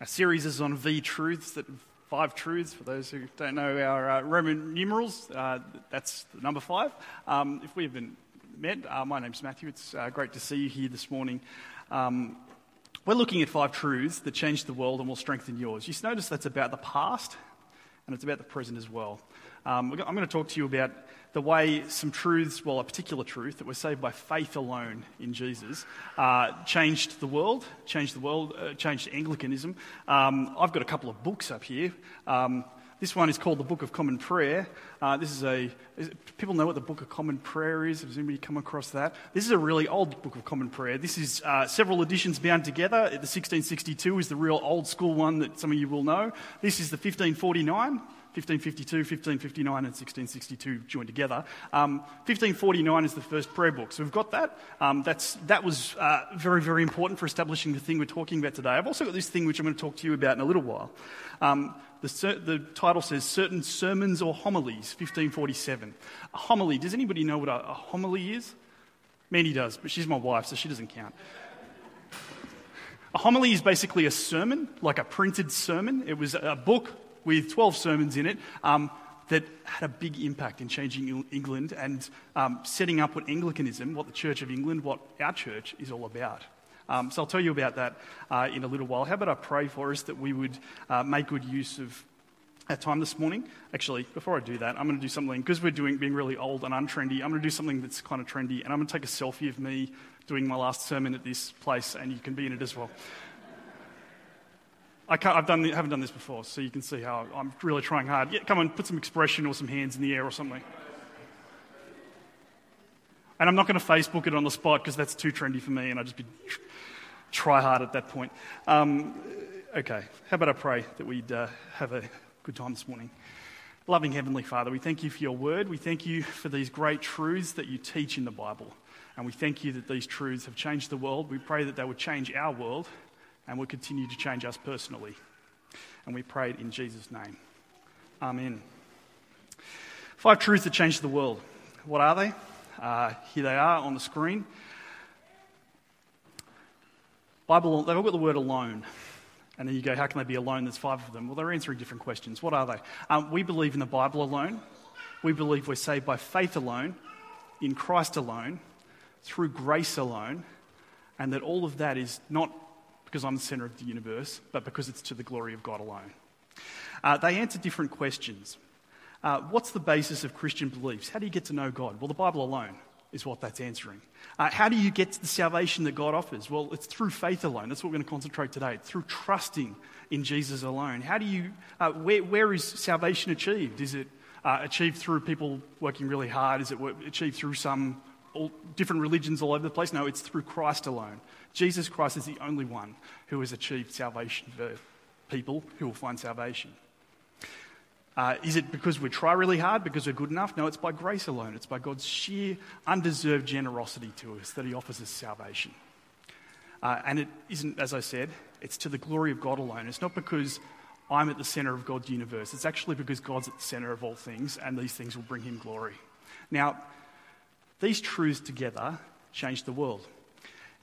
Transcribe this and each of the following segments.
Our series is on V truths, that five truths. For those who don't know our uh, Roman numerals, uh, that's the number five. Um, if we haven't met, uh, my name's Matthew. It's uh, great to see you here this morning. Um, we're looking at five truths that change the world and will strengthen yours. You notice that's about the past and it's about the present as well. Um, I'm going to talk to you about the way some truths, well, a particular truth that we're saved by faith alone in Jesus, uh, changed the world, changed the world, uh, changed Anglicanism. Um, I've got a couple of books up here. Um, this one is called the Book of Common Prayer. Uh, this is a is, people know what the Book of Common Prayer is. Has anybody come across that? This is a really old Book of Common Prayer. This is uh, several editions bound together. The 1662 is the real old school one that some of you will know. This is the 1549. 1552, 1559, and 1662 joined together. Um, 1549 is the first prayer book. So we've got that. Um, that's, that was uh, very, very important for establishing the thing we're talking about today. I've also got this thing which I'm going to talk to you about in a little while. Um, the, the, title says Certain Sermons or Homilies, 1547. A homily, does anybody know what a, a homily is? Mandy does, but she's my wife, so she doesn't count. A homily is basically a sermon, like a printed sermon. It was a book with 12 sermons in it um, that had a big impact in changing England and um, setting up what Anglicanism, what the Church of England, what our church is all about. Um, so I'll tell you about that uh, in a little while. How about I pray for us that we would uh, make good use of our time this morning? Actually, before I do that, I'm going to do something, because we're doing, being really old and untrendy, I'm going to do something that's kind of trendy, and I'm going to take a selfie of me doing my last sermon at this place, and you can be in it as well. I have done, haven't done this before, so you can see how I'm really trying hard. Yeah, come on, put some expression or some hands in the air or something. And I'm not going to Facebook it on the spot because that's too trendy for me, and I'd just be try hard at that point. Um, okay, how about I pray that we'd uh, have a good time this morning? Loving Heavenly Father, we thank you for your word. We thank you for these great truths that you teach in the Bible. And we thank you that these truths have changed the world. We pray that they would change our world and will continue to change us personally. And we pray it in Jesus' name. Amen. Five truths that change the world. What are they? Uh, here they are on the screen. Bible, they've all got the word alone. And then you go, how can they be alone? There's five of them. Well, they're answering different questions. What are they? Um, we believe in the Bible alone. We believe we're saved by faith alone, in Christ alone, through grace alone, and that all of that is not because I'm the center of the universe, but because it's to the glory of God alone. Uh, they answer different questions. Uh, what's the basis of Christian beliefs? How do you get to know God? Well, the Bible alone is what that's answering. Uh, how do you get to the salvation that God offers? Well, it's through faith alone. That's what we're going to concentrate today. It's through trusting in Jesus alone. How do you, uh, where, where is salvation achieved? Is it uh, achieved through people working really hard? Is it achieved through some all, different religions all over the place? No, it's through Christ alone. Jesus Christ is the only one who has achieved salvation for people who will find salvation. Uh, is it because we try really hard, because we're good enough? No, it's by grace alone. It's by God's sheer, undeserved generosity to us that He offers us salvation. Uh, and it isn't, as I said, it's to the glory of God alone. It's not because I'm at the center of God's universe. It's actually because God's at the center of all things, and these things will bring Him glory. Now, these truths together change the world.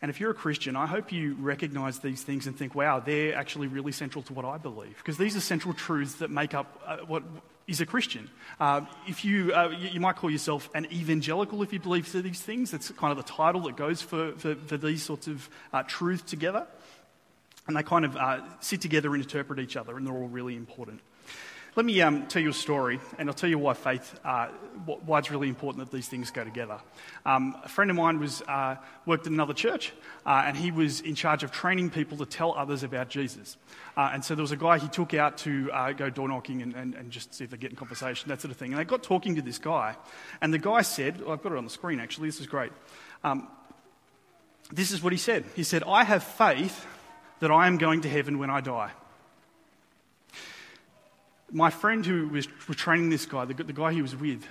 And if you're a Christian, I hope you recognize these things and think, wow, they're actually really central to what I believe. Because these are central truths that make up uh, what is a Christian. Uh, if you, uh, you, you, might call yourself an evangelical if you believe these things. That's kind of the title that goes for, for, for these sorts of uh, truths together. And they kind of uh, sit together and interpret each other, and they're all really important. Let me um, tell you a story, and I'll tell you why faith, uh, why it's really important that these things go together. Um, a friend of mine was uh, worked in another church, uh, and he was in charge of training people to tell others about Jesus. Uh, and so there was a guy he took out to uh, go door knocking and, and, and, just see if they get in conversation, that sort of thing. And they got talking to this guy, and the guy said, I've got it on the screen actually. This is great. Um, this is what he said. He said, "I have faith that I am going to heaven when I die." My friend who was, training this guy, the, the guy he was with,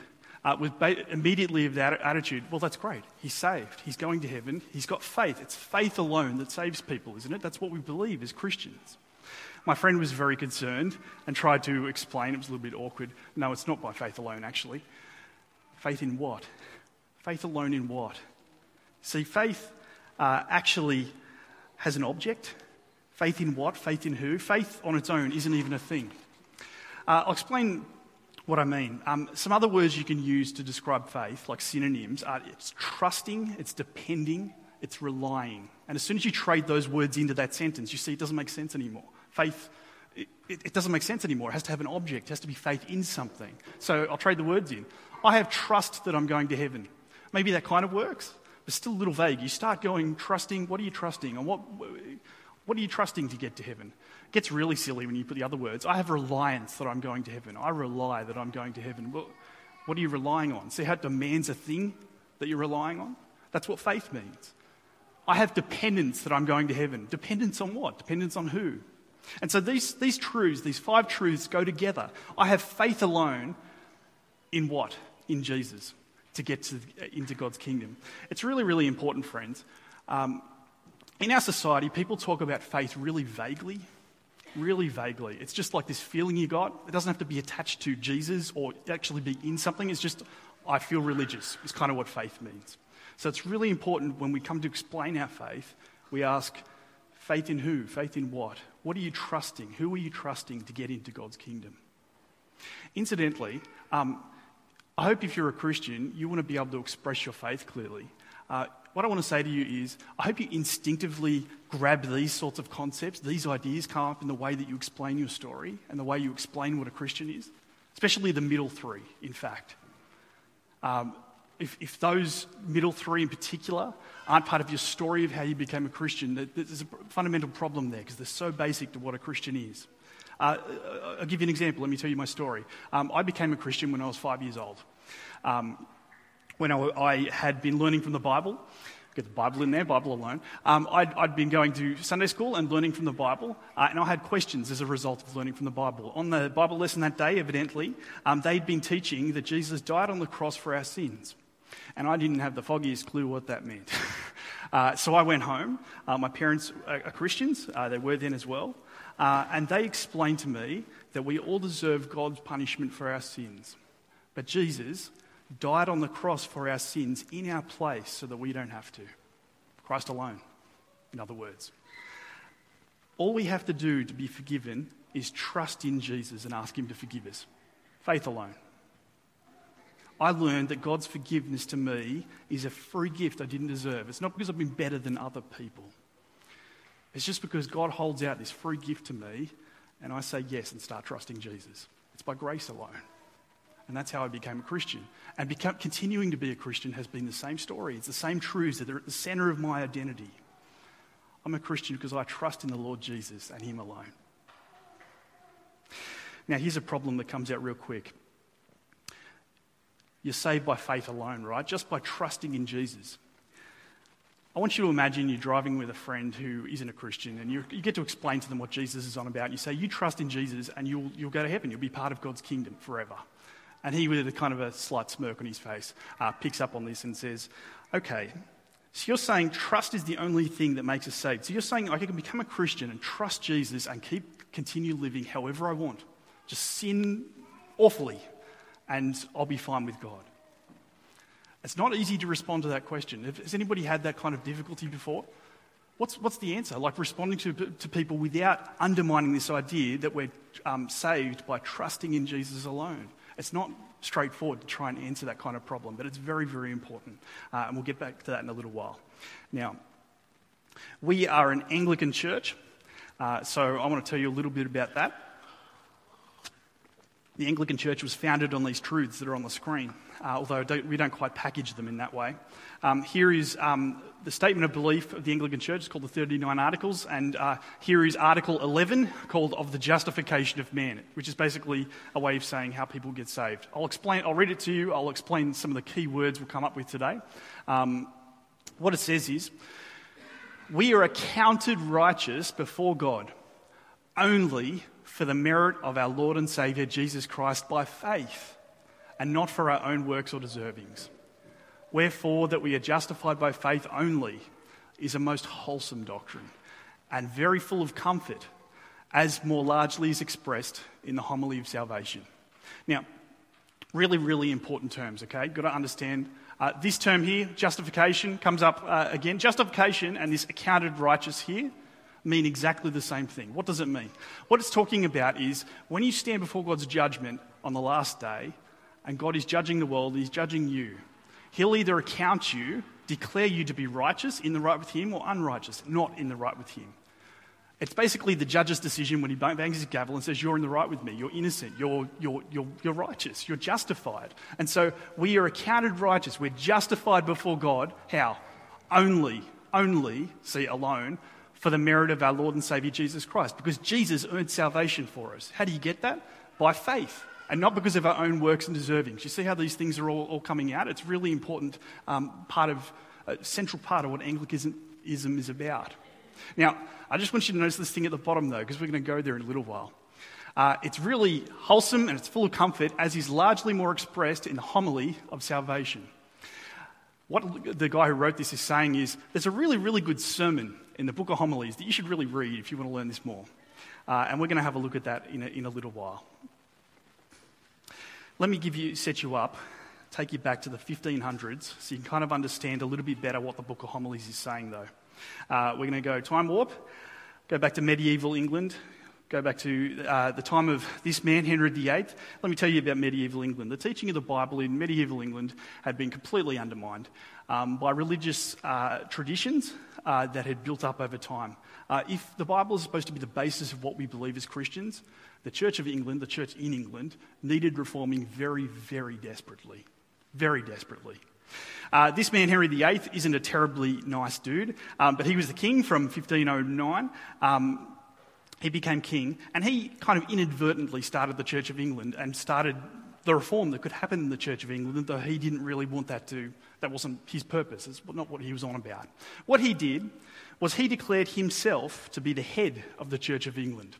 uh, was ba- immediately of that attitude. Well, that's great. He's saved. He's going to heaven. He's got faith. It's faith alone that saves people, isn't it? That's what we believe as Christians. My friend was very concerned and tried to explain. It was a little bit awkward. No, it's not by faith alone, actually. Faith in what? Faith alone in what? See, faith uh, actually has an object. Faith in what? Faith in who? Faith on its own isn't even a thing. Uh, I'll explain what I mean. Um, some other words you can use to describe faith, like synonyms, are it's trusting, it's depending, it's relying. And as soon as you trade those words into that sentence, you see it doesn't make sense anymore. Faith, it, it doesn't make sense anymore. It has to have an object, it has to be faith in something. So I'll trade the words in. I have trust that I'm going to heaven. Maybe that kind of works, but still a little vague. You start going, trusting, what are you trusting? And what, what are you trusting to get to heaven? It gets really silly when you put the other words. I have reliance that I'm going to heaven. I rely that I'm going to heaven. Well, what are you relying on? See how it demands a thing that you're relying on? That's what faith means. I have dependence that I'm going to heaven. Dependence on what? Dependence on who? And so these, these truths, these five truths, go together. I have faith alone in what? In Jesus to get to, into God's kingdom. It's really, really important, friends. Um, in our society, people talk about faith really vaguely. Really vaguely. It's just like this feeling you got. It doesn't have to be attached to Jesus or actually be in something. It's just, I feel religious, It's kind of what faith means. So it's really important when we come to explain our faith, we ask, faith in who? Faith in what? What are you trusting? Who are you trusting to get into God's kingdom? Incidentally, um, I hope if you're a Christian, you want to be able to express your faith clearly. Uh, what I want to say to you is, I hope you instinctively grab these sorts of concepts, these ideas come up in the way that you explain your story and the way you explain what a Christian is, especially the middle three, in fact. Um, if, if, those middle three in particular aren't part of your story of how you became a Christian, there's a fundamental problem there because they're so basic to what a Christian is. Uh, I'll give you an example. Let me tell you my story. Um, I became a Christian when I was five years old. Um, when I, I, had been learning from the Bible, get the Bible in there, Bible alone. Um, I'd, I'd, been going to Sunday school and learning from the Bible, uh, and I had questions as a result of learning from the Bible. On the Bible lesson that day, evidently, um, they'd been teaching that Jesus died on the cross for our sins. And I didn't have the foggiest clue what that meant. uh, so I went home. Uh, my parents are, are Christians, uh, they were then as well. Uh, and they explained to me that we all deserve God's punishment for our sins. But Jesus died on the cross for our sins in our place so that we don't have to. Christ alone, in other words. All we have to do to be forgiven is trust in Jesus and ask Him to forgive us. Faith alone. I learned that God's forgiveness to me is a free gift I didn't deserve. It's not because I've been better than other people. It's just because God holds out this free gift to me and I say yes and start trusting Jesus. It's by grace alone. And that's how I became a Christian. And continuing to be a Christian has been the same story. It's the same truths that are at the center of my identity. I'm a Christian because I trust in the Lord Jesus and Him alone. Now, here's a problem that comes out real quick. You're saved by faith alone, right? Just by trusting in Jesus. I want you to imagine you're driving with a friend who isn't a Christian and you, you, get to explain to them what Jesus is on about. You say, You trust in Jesus and you'll, you'll go to heaven. You'll be part of God's kingdom forever. And he, with a kind of a slight smirk on his face, uh, picks up on this and says, Okay, so you're saying trust is the only thing that makes us saved. So you're saying I can become a Christian and trust Jesus and keep continue living however I want. Just sin awfully and I'll be fine with God. It's not easy to respond to that question. Has anybody had that kind of difficulty before? What's, what's the answer? Like responding to, to people without undermining this idea that we're um, saved by trusting in Jesus alone. It's not straightforward to try and answer that kind of problem, but it's very, very important. Uh, and we'll get back to that in a little while. Now, we are an Anglican church, uh, so I want to tell you a little bit about that. The Anglican Church was founded on these truths that are on the screen, uh, although don't, we don't quite package them in that way. Um, here is um, the statement of belief of the Anglican Church. It's called the 39 Articles, and uh, here is Article 11 called Of the Justification of Man, which is basically a way of saying how people get saved. I'll explain, I'll read it to you, I'll explain some of the key words we'll come up with today. Um, what it says is, we are accounted righteous before God only for the merit of our Lord and Saviour Jesus Christ by faith, and not for our own works or deservings. Wherefore, that we are justified by faith only is a most wholesome doctrine and very full of comfort, as more largely is expressed in the homily of salvation. Now, really, really important terms, okay? Got to understand. Uh, this term here, justification, comes up uh, again. Justification and this accounted righteous here mean exactly the same thing. What does it mean? What it's talking about is when you stand before God's judgment on the last day, and God is judging the world, He's judging you, He'll either account you, declare you to be righteous, in the right with Him, or unrighteous, not in the right with Him. It's basically the judge's decision when he bangs his gavel and says, You're in the right with me, you're innocent, you're, you're, you're, you're righteous, you're justified. And so we are accounted righteous, we're justified before God. How? Only, only, see, alone, for the merit of our Lord and Saviour Jesus Christ. Because Jesus earned salvation for us. How do you get that? By faith. And not because of our own works and deservings. You see how these things are all, all coming out? It's really important um, part of, a central part of what Anglicanism is about. Now, I just want you to notice this thing at the bottom, though, because we're going to go there in a little while. Uh, it's really wholesome and it's full of comfort, as is largely more expressed in the homily of salvation. What the guy who wrote this is saying is there's a really, really good sermon in the book of homilies that you should really read if you want to learn this more. Uh, and we're going to have a look at that in a, in a little while. Let me give you, set you up, take you back to the 1500s so you can kind of understand a little bit better what the book of homilies is saying, though. Uh, we're going to go time warp, go back to medieval England, go back to uh, the time of this man, Henry VIII. Let me tell you about medieval England. The teaching of the Bible in medieval England had been completely undermined um, by religious uh, traditions uh, that had built up over time. Uh, if the Bible is supposed to be the basis of what we believe as Christians, the Church of England, the church in England, needed reforming very, very desperately. Very desperately. Uh, this man, Henry VIII, isn't a terribly nice dude, um, but he was the king from 1509. Um, he became king, and he kind of inadvertently started the Church of England and started the reform that could happen in the Church of England, though he didn't really want that to, that wasn't his purpose. It's not what he was on about. What he did was he declared himself to be the head of the Church of England.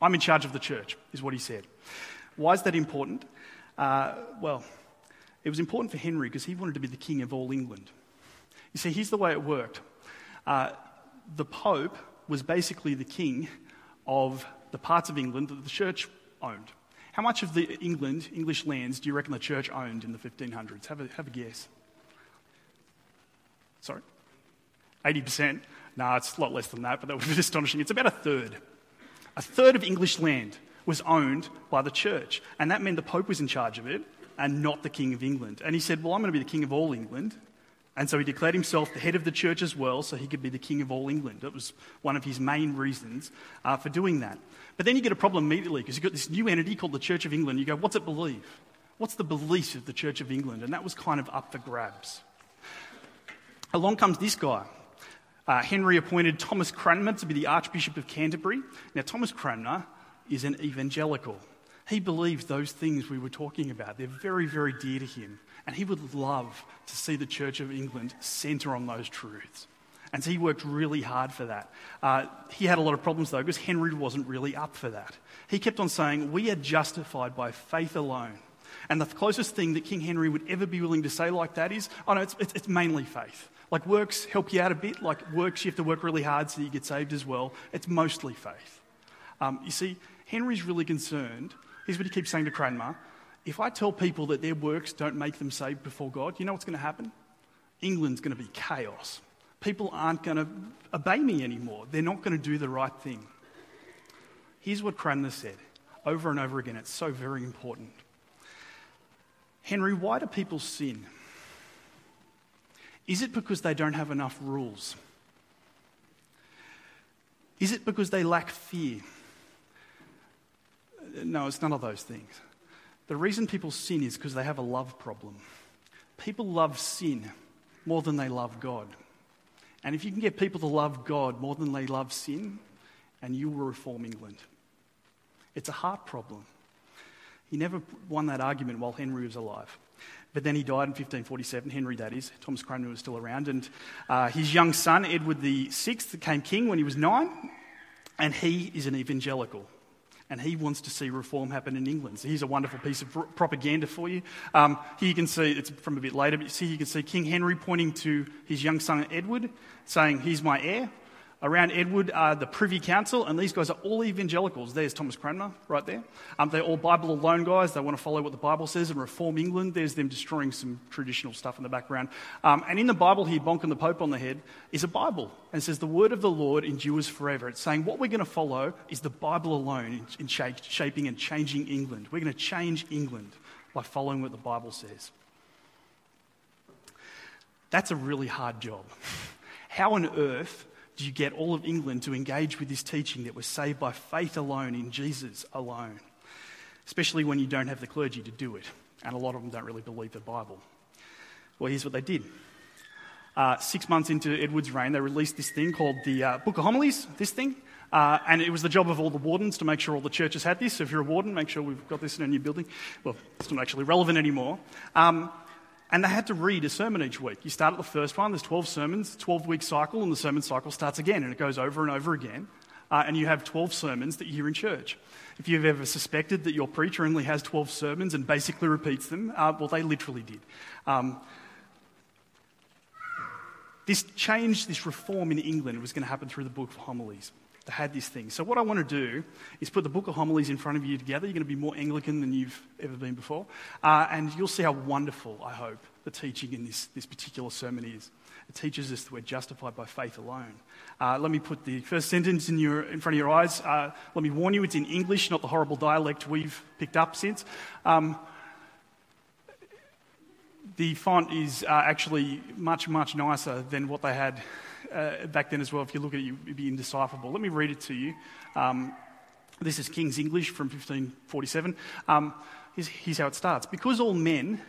I'm in charge of the church, is what he said. Why is that important? Uh, well, it was important for Henry because he wanted to be the king of all England. You see, here's the way it worked uh, the Pope was basically the king of the parts of England that the church owned. How much of the England, English lands, do you reckon the church owned in the 1500s? Have a, have a guess. Sorry? 80%? No, it's a lot less than that, but that would be astonishing. It's about a third. A third of English land was owned by the church, and that meant the Pope was in charge of it and not the King of England. And he said, Well, I'm going to be the King of all England. And so he declared himself the head of the church as well, so he could be the King of all England. That was one of his main reasons uh, for doing that. But then you get a problem immediately because you've got this new entity called the Church of England. You go, What's it believe? What's the belief of the Church of England? And that was kind of up for grabs. Along comes this guy. Uh, Henry appointed Thomas Cranmer to be the Archbishop of Canterbury. Now, Thomas Cranmer is an evangelical. He believes those things we were talking about. They're very, very dear to him. And he would love to see the Church of England centre on those truths. And so he worked really hard for that. Uh, he had a lot of problems, though, because Henry wasn't really up for that. He kept on saying, We are justified by faith alone. And the closest thing that King Henry would ever be willing to say like that is, Oh, no, it's, it's, it's mainly faith. Like works help you out a bit, like works you have to work really hard so you get saved as well. It's mostly faith. Um, you see, Henry's really concerned Here's what he keeps saying to Cranmer if I tell people that their works don't make them saved before God, you know what's going to happen? England's going to be chaos. People aren't going to obey me anymore. They're not going to do the right thing. Here's what Cranmer said over and over again. It's so very important. Henry, why do people sin? Is it because they don't have enough rules? Is it because they lack fear? No, it's none of those things. The reason people sin is because they have a love problem. People love sin more than they love God. And if you can get people to love God more than they love sin, and you will reform England. It's a heart problem. He never won that argument while Henry was alive. But then he died in 1547, Henry that is. Thomas Cranmer was still around. And uh, his young son, Edward VI, became king when he was nine, and he is an evangelical and he wants to see reform happen in England. So here's a wonderful piece of propaganda for you. Um, here you can see, it's from a bit later, but you see, you can see King Henry pointing to his young son Edward, saying, He's my heir. Around Edward are the Privy Council, and these guys are all evangelicals. There's Thomas Cranmer right there. Um, they're all Bible alone guys. They want to follow what the Bible says and reform England. There's them destroying some traditional stuff in the background. Um, and in the Bible here, bonking the Pope on the head, is a Bible. And it says, The word of the Lord endures forever. It's saying what we're going to follow is the Bible alone in, in shaping and changing England. We're going to change England by following what the Bible says. That's a really hard job. How on earth do you get all of England to engage with this teaching that we're saved by faith alone in Jesus alone? Especially when you don't have the clergy to do it, and a lot of them don't really believe the Bible. Well, here's what they did. Uh, six months into Edward's reign, they released this thing called the uh, Book of Homilies, this thing. Uh, and it was the job of all the wardens to make sure all the churches had this. So if you're a warden, make sure we've got this in a new building. Well, it's not actually relevant anymore. Um, and they had to read a sermon each week. You start at the first one, there's 12 sermons, 12 week cycle, and the sermon cycle starts again, and it goes over and over again. Uh, and you have 12 sermons that you hear in church. If you've ever suspected that your preacher only has 12 sermons and basically repeats them, uh, well, they literally did. Um, this change, this reform in England was going to happen through the book of homilies. They had this thing. So, what I want to do is put the book of homilies in front of you together. You're going to be more Anglican than you've ever been before. Uh, and you'll see how wonderful, I hope, the teaching in this, this particular sermon is. It teaches us that we're justified by faith alone. Uh, let me put the first sentence in, your, in front of your eyes. Uh, let me warn you, it's in English, not the horrible dialect we've picked up since. Um, the font is uh, actually much, much nicer than what they had uh, back then as well. If you look at it, it'd be indecipherable. Let me read it to you. Um, this is King's English from 1547. Um, here's, here's how it starts Because all men,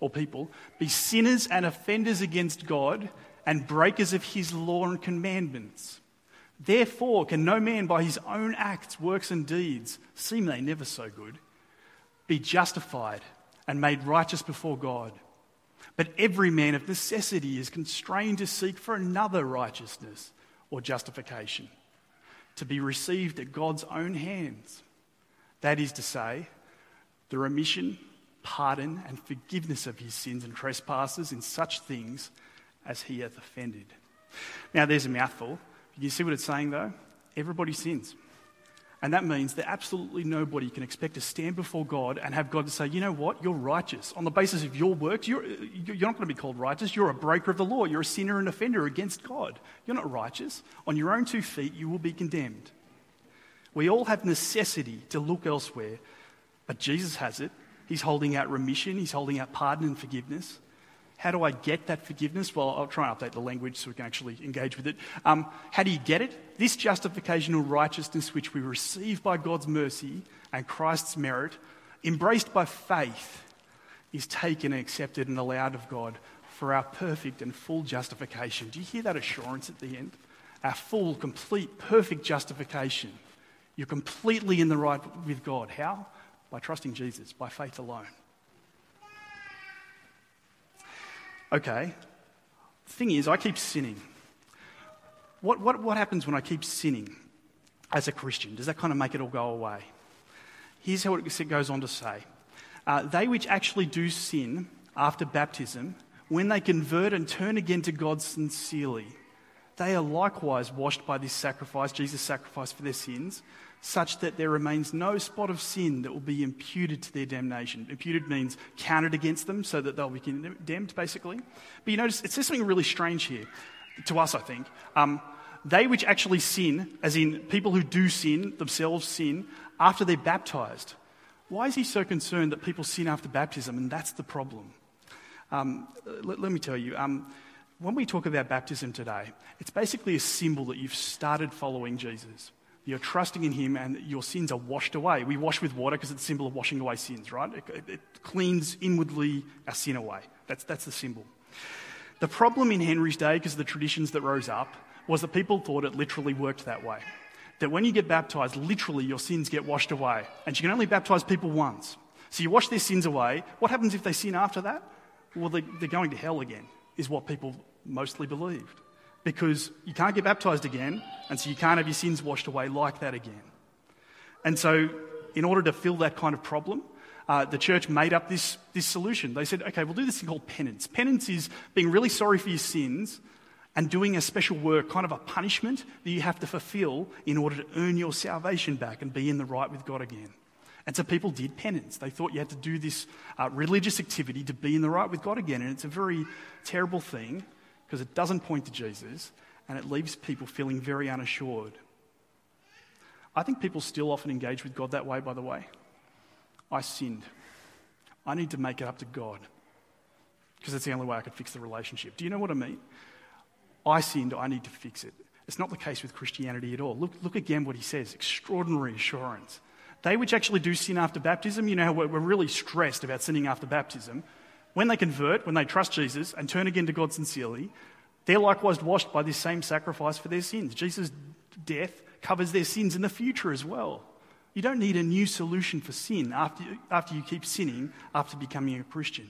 or people, be sinners and offenders against God and breakers of his law and commandments. Therefore, can no man by his own acts, works, and deeds, seem they never so good, be justified and made righteous before God. But every man of necessity is constrained to seek for another righteousness or justification, to be received at God's own hands. That is to say, the remission, pardon, and forgiveness of his sins and trespasses in such things as he hath offended. Now, there's a mouthful. You see what it's saying, though? Everybody sins. And that means that absolutely nobody can expect to stand before God and have God to say, you know what, you're righteous. On the basis of your works, you're, you're not going to be called righteous. You're a breaker of the law. You're a sinner and offender against God. You're not righteous. On your own two feet, you will be condemned. We all have necessity to look elsewhere, but Jesus has it. He's holding out remission, He's holding out pardon and forgiveness. How do I get that forgiveness? Well, I'll try and update the language so we can actually engage with it. Um, how do you get it? This justification justificational righteousness which we receive by God's mercy and Christ's merit, embraced by faith, is taken and accepted and allowed of God for our perfect and full justification. Do you hear that assurance at the end? Our full, complete, perfect justification. You're completely in the right with God. How? By trusting Jesus, by faith alone. Okay, the thing is, I keep sinning. What, what, what happens when I keep sinning as a Christian? Does that kind of make it all go away? Here's how it goes on to say uh, They which actually do sin after baptism, when they convert and turn again to God sincerely, they are likewise washed by this sacrifice, Jesus' sacrifice for their sins, such that there remains no spot of sin that will be imputed to their damnation. Imputed means counted against them so that they'll be condemned, basically. But you notice it says something really strange here, to us, I think. Um, they which actually sin, as in people who do sin, themselves sin, after they're baptized. Why is he so concerned that people sin after baptism? And that's the problem. Um, let, let, me tell you. Um, when we talk about baptism today, it's basically a symbol that you've started following Jesus. You're trusting in Him and your sins are washed away. We wash with water because it's a symbol of washing away sins, right? It, it, cleans inwardly our sin away. That's, that's the symbol. The problem in Henry's day, because of the traditions that rose up, was that people thought it literally worked that way. That when you get baptized, literally your sins get washed away. And you can only baptize people once. So you wash their sins away. What happens if they sin after that? Well, they, they're going to hell again, is what people mostly believed because you can't get baptized again, and so you can't have your sins washed away like that again. And so, in order to fill that kind of problem, uh, the church made up this, this solution. They said, okay, we'll do this thing called penance. Penance is being really sorry for your sins and doing a special work, kind of a punishment that you have to fulfill in order to earn your salvation back and be in the right with God again. And so people did penance. They thought you had to do this uh, religious activity to be in the right with God again. And it's a very terrible thing because it doesn't point to Jesus and it leaves people feeling very unassured. I think people still often engage with God that way, by the way. I sinned. I need to make it up to God because it's the only way I could fix the relationship. Do you know what I mean? I sinned, I need to fix it. It's not the case with Christianity at all. Look, look again what he says extraordinary assurance. They which actually do sin after baptism, you know, we're, we're really stressed about sinning after baptism. When they convert, when they trust Jesus and turn again to God sincerely, they're likewise washed by this same sacrifice for their sins. Jesus' death covers their sins in the future as well. You don't need a new solution for sin after, after you keep sinning after becoming a Christian.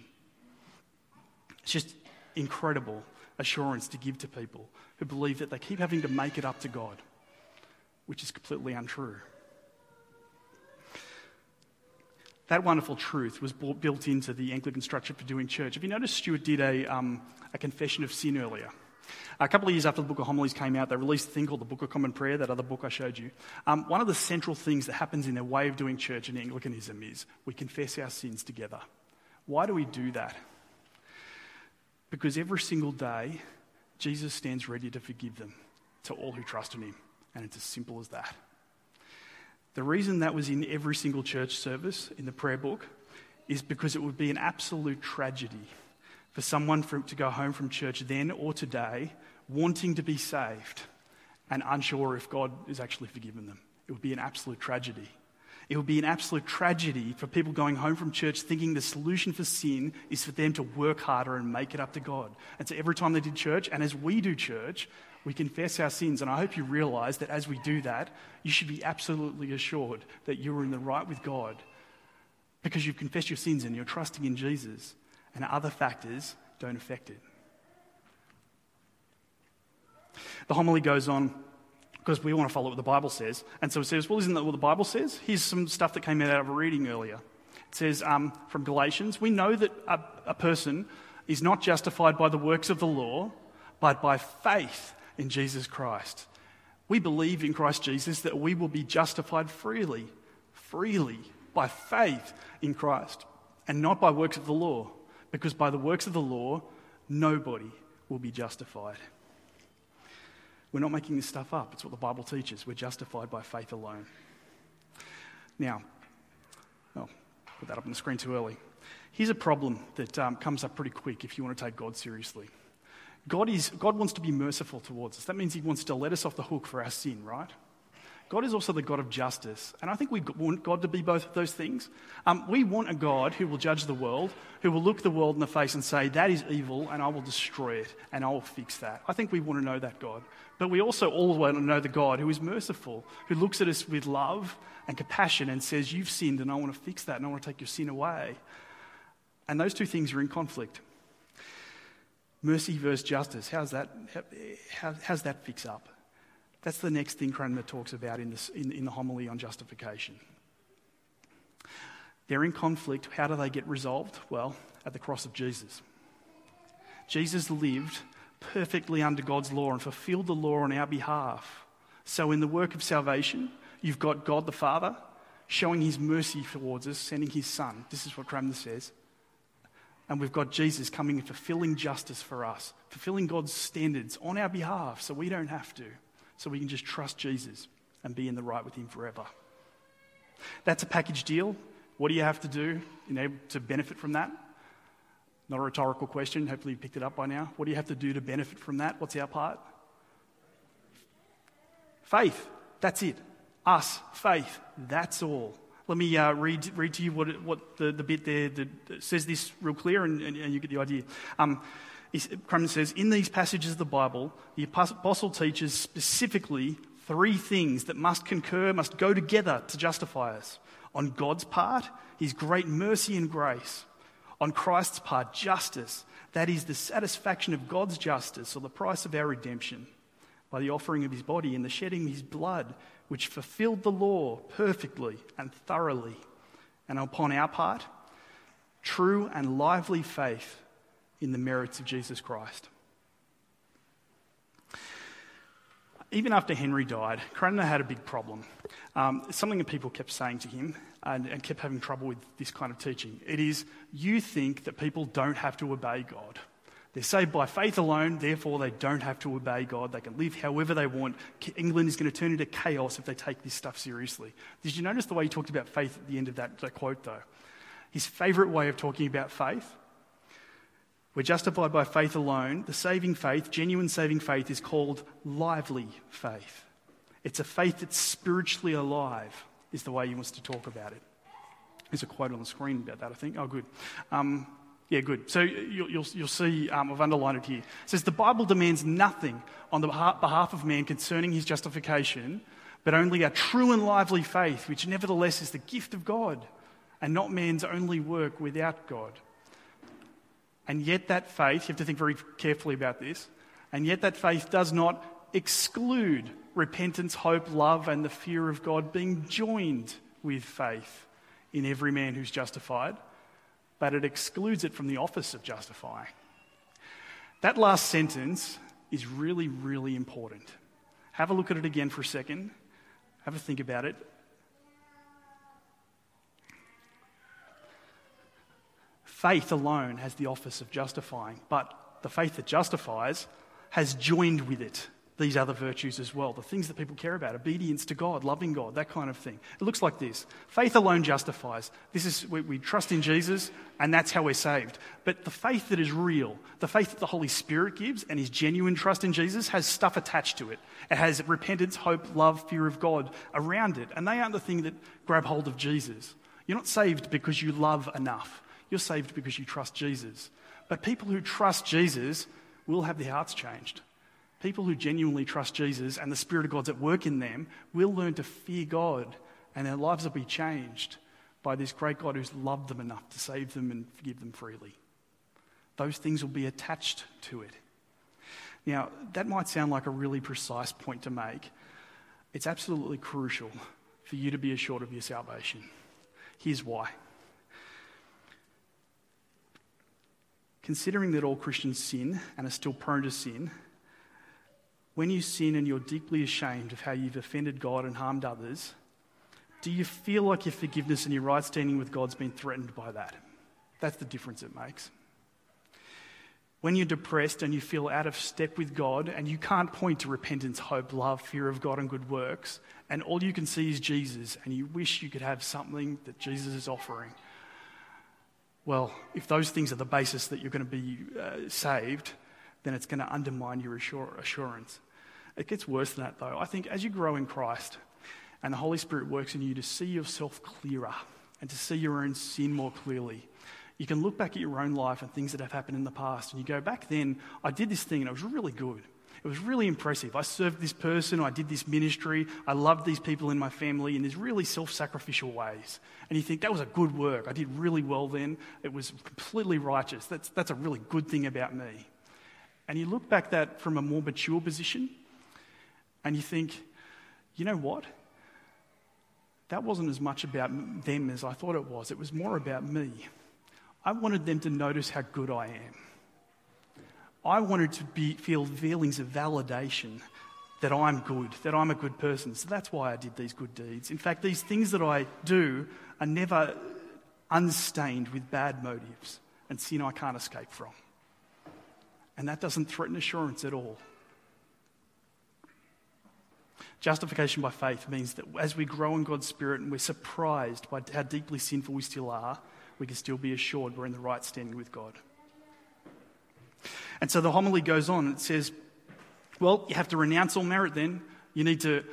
It's just incredible assurance to give to people who believe that they keep having to make it up to God, which is completely untrue. That wonderful truth was built into the Anglican structure for doing church. Have you noticed Stuart did a, um, a confession of sin earlier? A couple of years after the Book of Homilies came out, they released a thing called the Book of Common Prayer, that other book I showed you. Um, one of the central things that happens in their way of doing church in Anglicanism is we confess our sins together. Why do we do that? Because every single day, Jesus stands ready to forgive them to all who trust in him. And it's as simple as that. The reason that was in every single church service in the prayer book is because it would be an absolute tragedy for someone to go home from church then or today wanting to be saved and unsure if God is actually forgiven them. It would be an absolute tragedy. It would be an absolute tragedy for people going home from church thinking the solution for sin is for them to work harder and make it up to God. And so every time they did church, and as we do church, we confess our sins. And I hope you realize that as we do that, you should be absolutely assured that you're in the right with God because you've confessed your sins and you're trusting in Jesus, and other factors don't affect it. The homily goes on because we want to follow what the Bible says. And so it says, well, isn't that what the Bible says? Here's some stuff that came out of a reading earlier. It says um, from Galatians, we know that a, a person is not justified by the works of the law, but by faith in Jesus Christ. We believe in Christ Jesus that we will be justified freely, freely, by faith in Christ, and not by works of the law, because by the works of the law, nobody will be justified. We're not making this stuff up. It's what the Bible teaches. We're justified by faith alone. Now, oh, put that up on the screen too early. Here's a problem that um, comes up pretty quick if you want to take God seriously. God, is, God wants to be merciful towards us. That means He wants to let us off the hook for our sin, right? God is also the God of justice. And I think we want God to be both of those things. Um, we want a God who will judge the world, who will look the world in the face and say, That is evil, and I will destroy it, and I will fix that. I think we want to know that God. But we also all want to know the God who is merciful, who looks at us with love and compassion and says, You've sinned, and I want to fix that, and I want to take your sin away. And those two things are in conflict. Mercy versus justice. How's that, how, how's that fix up? That's the next thing Cranmer talks about in, this, in, in the homily on justification. They're in conflict. How do they get resolved? Well, at the cross of Jesus. Jesus lived perfectly under God's law and fulfilled the law on our behalf. So, in the work of salvation, you've got God the Father showing his mercy towards us, sending his Son. This is what Cranmer says. And we've got Jesus coming and fulfilling justice for us, fulfilling God's standards on our behalf so we don't have to, so we can just trust Jesus and be in the right with Him forever. That's a package deal. What do you have to do in order to benefit from that? Not a rhetorical question. Hopefully, you picked it up by now. What do you have to do to benefit from that? What's our part? Faith. That's it. Us. Faith. That's all. Let me uh, read, read to you what, what the, the bit there that says this real clear, and, and, and you get the idea. Um, says, In these passages of the Bible, the apostle teaches specifically three things that must concur, must go together to justify us. On God's part, his great mercy and grace. On Christ's part, justice. That is the satisfaction of God's justice or the price of our redemption by the offering of his body and the shedding of his blood which fulfilled the law perfectly and thoroughly. And upon our part, true and lively faith in the merits of Jesus Christ. even after Henry died, Cranmer had a big problem. Um, something that people kept saying to him and, and kept having trouble with this kind of teaching. It is, you think that people don't have to obey God. They're saved by faith alone, therefore they don't have to obey God. They can live however they want. England is going to turn into chaos if they take this stuff seriously. Did you notice the way he talked about faith at the end of that, quote, though? His favourite way of talking about faith we're justified by faith alone. The saving faith, genuine saving faith, is called lively faith. It's a faith that's spiritually alive, is the way he wants to talk about it. There's a quote on the screen about that, I think. Oh, good. Um, yeah, good. So you'll, you'll, you'll see, um, I've underlined it here. It says, The Bible demands nothing on the behalf of man concerning his justification, but only a true and lively faith, which nevertheless is the gift of God, and not man's only work without God. And yet, that faith, you have to think very carefully about this, and yet, that faith does not exclude repentance, hope, love, and the fear of God being joined with faith in every man who's justified, but it excludes it from the office of justifying. That last sentence is really, really important. Have a look at it again for a second. Have a think about it. Faith alone has the office of justifying, but the faith that justifies has joined with it these other virtues as well. The things that people care about obedience to God, loving God, that kind of thing. It looks like this faith alone justifies. This is, we, we, trust in Jesus, and that's how we're saved. But the faith that is real, the faith that the Holy Spirit gives, and his genuine trust in Jesus, has stuff attached to it. It has repentance, hope, love, fear of God around it. And they aren't the thing that grab hold of Jesus. You're not saved because you love enough. You're saved because you trust Jesus. But people who trust Jesus will have their hearts changed. People who genuinely trust Jesus and the Spirit of God's at work in them will learn to fear God and their lives will be changed by this great God who's loved them enough to save them and forgive them freely. Those things will be attached to it. Now, that might sound like a really precise point to make. It's absolutely crucial for you to be assured of your salvation. Here's why. Considering that all Christians sin and are still prone to sin, when you sin and you're deeply ashamed of how you've offended God and harmed others, do you feel like your forgiveness and your right standing with God's been threatened by that? That's the difference it makes. When you're depressed and you feel out of step with God and you can't point to repentance, hope, love, fear of God, and good works, and all you can see is Jesus, and you wish you could have something that Jesus is offering, well, if those things are the basis that you're going to be uh, saved, then it's going to undermine your assur- assurance. It gets worse than that, though. I think as you grow in Christ and the Holy Spirit works in you to see yourself clearer and to see your own sin more clearly, you can look back at your own life and things that have happened in the past and you go, back then, I did this thing and it was really good. It was really impressive. I served this person, I did this ministry, I loved these people in my family in these really self sacrificial ways. And you think, that was a good work. I did really well then. It was completely righteous. That's, that's a really good thing about me. And you look back that from a more mature position and you think, you know what? That wasn't as much about them as I thought it was. It was more about me. I wanted them to notice how good I am. I wanted to be, feel feelings of validation that I'm good, that I'm a good person. So that's why I did these good deeds. In fact, these things that I do are never unstained with bad motives and sin I can't escape from. And that doesn't threaten assurance at all. Justification by faith means that as we grow in God's Spirit and we're surprised by how deeply sinful we still are, we can still be assured we're in the right standing with God. And so the homily goes on. It says, well, you have to renounce all merit then. You need to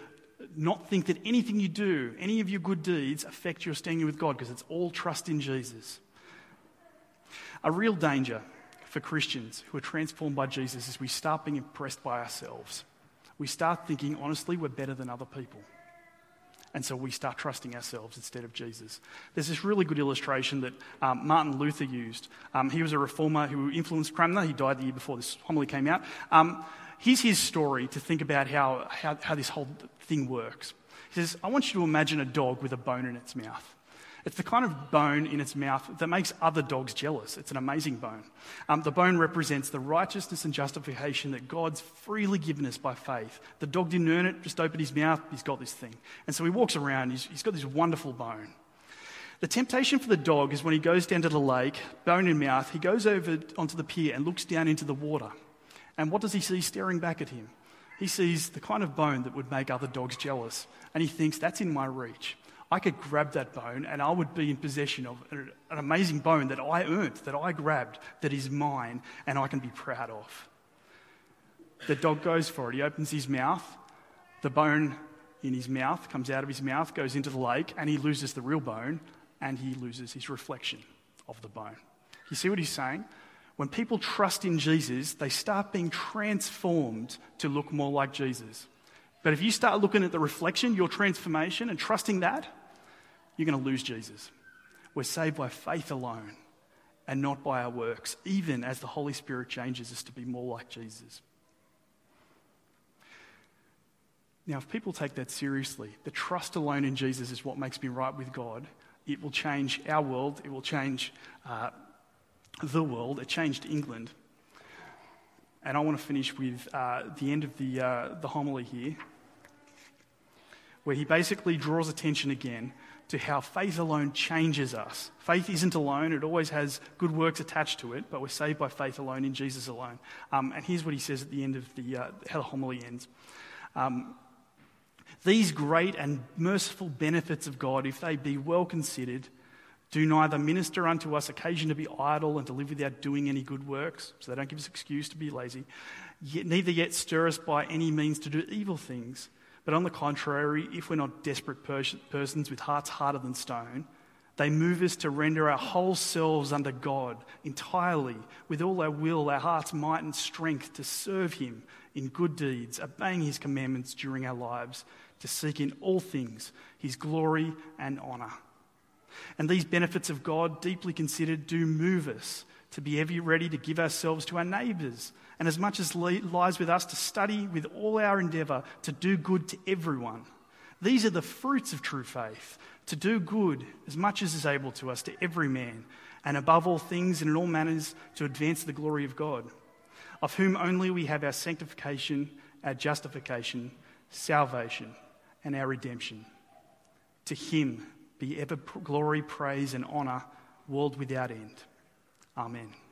not think that anything you do, any of your good deeds, affect your standing with God because it's all trust in Jesus. A real danger for Christians who are transformed by Jesus is we start being impressed by ourselves. We start thinking, honestly, we're better than other people. And so we start trusting ourselves instead of Jesus. There's this really good illustration that um, Martin Luther used. Um, he was a reformer who influenced Cranmer. He died the year before this homily came out. Um, here's his story to think about how, how, how this whole thing works. He says, I want you to imagine a dog with a bone in its mouth. It's the kind of bone in its mouth that makes other dogs jealous. It's an amazing bone. Um, the bone represents the righteousness and justification that God's freely given us by faith. The dog didn't earn it, just opened his mouth, he's got this thing. And so he walks around, he's, he's got this wonderful bone. The temptation for the dog is when he goes down to the lake, bone in mouth, he goes over onto the pier and looks down into the water. And what does he see staring back at him? He sees the kind of bone that would make other dogs jealous. And he thinks, that's in my reach. I could grab that bone and I would be in possession of an amazing bone that I earned, that I grabbed, that is mine, and I can be proud of. The dog goes for it. He opens his mouth. The bone in his mouth comes out of his mouth, goes into the lake, and he loses the real bone and he loses his reflection of the bone. You see what he's saying? When people trust in Jesus, they start being transformed to look more like Jesus. But if you start looking at the reflection, your transformation, and trusting that, you're going to lose Jesus. We're saved by faith alone and not by our works, even as the Holy Spirit changes us to be more like Jesus. Now, if people take that seriously, the trust alone in Jesus is what makes me right with God, it will change our world, it will change uh, the world, it changed England. And I want to finish with uh, the end of the, uh, the homily here, where he basically draws attention again to how faith alone changes us. Faith isn't alone, it always has good works attached to it, but we're saved by faith alone in Jesus alone. Um, and here's what he says at the end of the, uh, how the homily ends. Um, these great and merciful benefits of God, if they be well considered, do neither minister unto us occasion to be idle and to live without doing any good works, so they don't give us excuse to be lazy, yet neither yet stir us by any means to do evil things. But on the contrary, if we're not desperate pers- persons with hearts harder than stone, they move us to render our whole selves under God entirely, with all our will, our heart's might, and strength to serve Him in good deeds, obeying His commandments during our lives, to seek in all things his glory and honour. And these benefits of God, deeply considered, do move us to be ever ready to give ourselves to our neighbours, and as much as lies with us, to study with all our endeavour to do good to everyone. These are the fruits of true faith to do good as much as is able to us to every man, and above all things and in all manners to advance the glory of God, of whom only we have our sanctification, our justification, salvation and our redemption. To him be ever glory, praise, and honour, world without end. Amen.